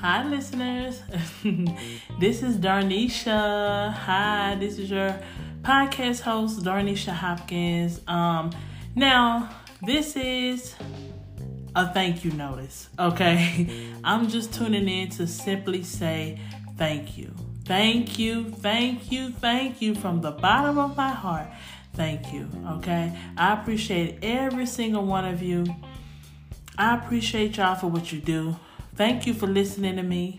Hi, listeners. this is Darnesha. Hi, this is your podcast host, Darnesha Hopkins. Um, now, this is a thank you notice, okay? I'm just tuning in to simply say thank you. Thank you, thank you, thank you from the bottom of my heart. Thank you, okay? I appreciate every single one of you. I appreciate y'all for what you do. Thank you for listening to me.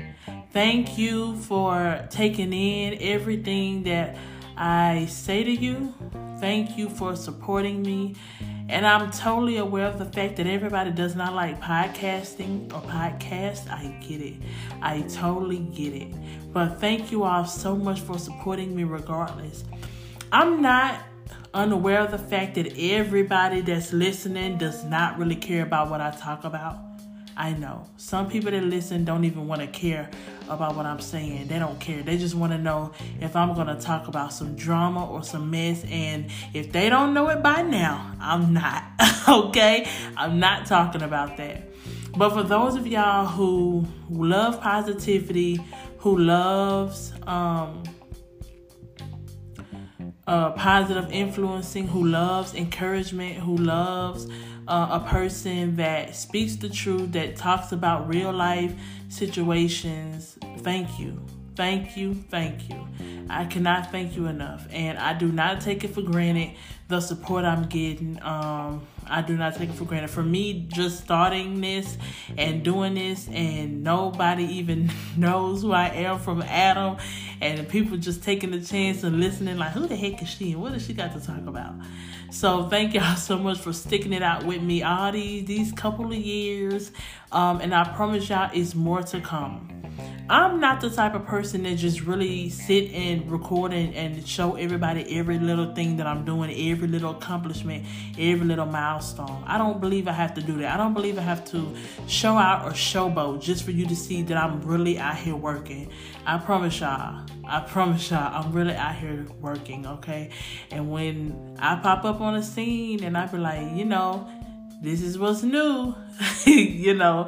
Thank you for taking in everything that I say to you. Thank you for supporting me. And I'm totally aware of the fact that everybody does not like podcasting or podcasts. I get it. I totally get it. But thank you all so much for supporting me regardless. I'm not unaware of the fact that everybody that's listening does not really care about what I talk about. I know. Some people that listen don't even want to care about what I'm saying. They don't care. They just want to know if I'm going to talk about some drama or some mess. And if they don't know it by now, I'm not. okay? I'm not talking about that. But for those of y'all who love positivity, who loves um, uh, positive influencing, who loves encouragement, who loves uh, a person that speaks the truth, that talks about real life situations, thank you. Thank you, thank you. I cannot thank you enough. And I do not take it for granted the support I'm getting. Um, I do not take it for granted. For me, just starting this and doing this, and nobody even knows who I am from Adam, and people just taking the chance and listening, like, who the heck is she and what does she got to talk about? So thank y'all so much for sticking it out with me all these these couple of years. Um, and I promise y'all, it's more to come. I'm not the type of person that just really sit and record and, and show everybody every little thing that I'm doing, every little accomplishment, every little milestone. I don't believe I have to do that. I don't believe I have to show out or showboat just for you to see that I'm really out here working. I promise y'all, I promise y'all, I'm really out here working, okay? And when I pop up on a scene and I be like, you know, this is what's new, you know,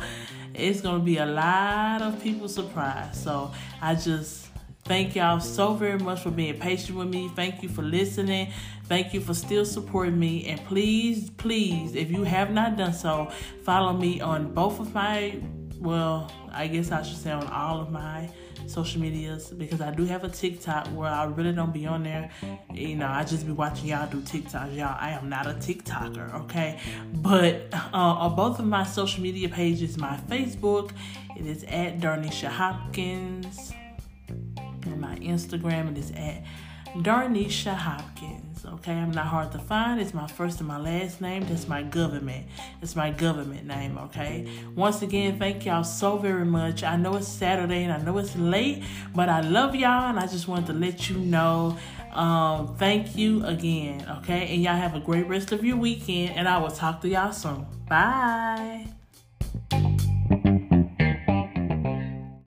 it's going to be a lot of people surprised. So I just thank y'all so very much for being patient with me. Thank you for listening. Thank you for still supporting me. And please, please, if you have not done so, follow me on both of my, well, I guess I should say on all of my social medias because I do have a TikTok where I really don't be on there. You know, I just be watching y'all do TikToks. Y'all, I am not a TikToker, okay? But uh, on both of my social media pages, my Facebook, it is at Darnesha Hopkins. And my Instagram, it is at Darnesha Hopkins. Okay, I'm not hard to find. It's my first and my last name. That's my government. It's my government name. Okay. Once again, thank y'all so very much. I know it's Saturday and I know it's late, but I love y'all and I just wanted to let you know. Um, thank you again. Okay, and y'all have a great rest of your weekend, and I will talk to y'all soon. Bye.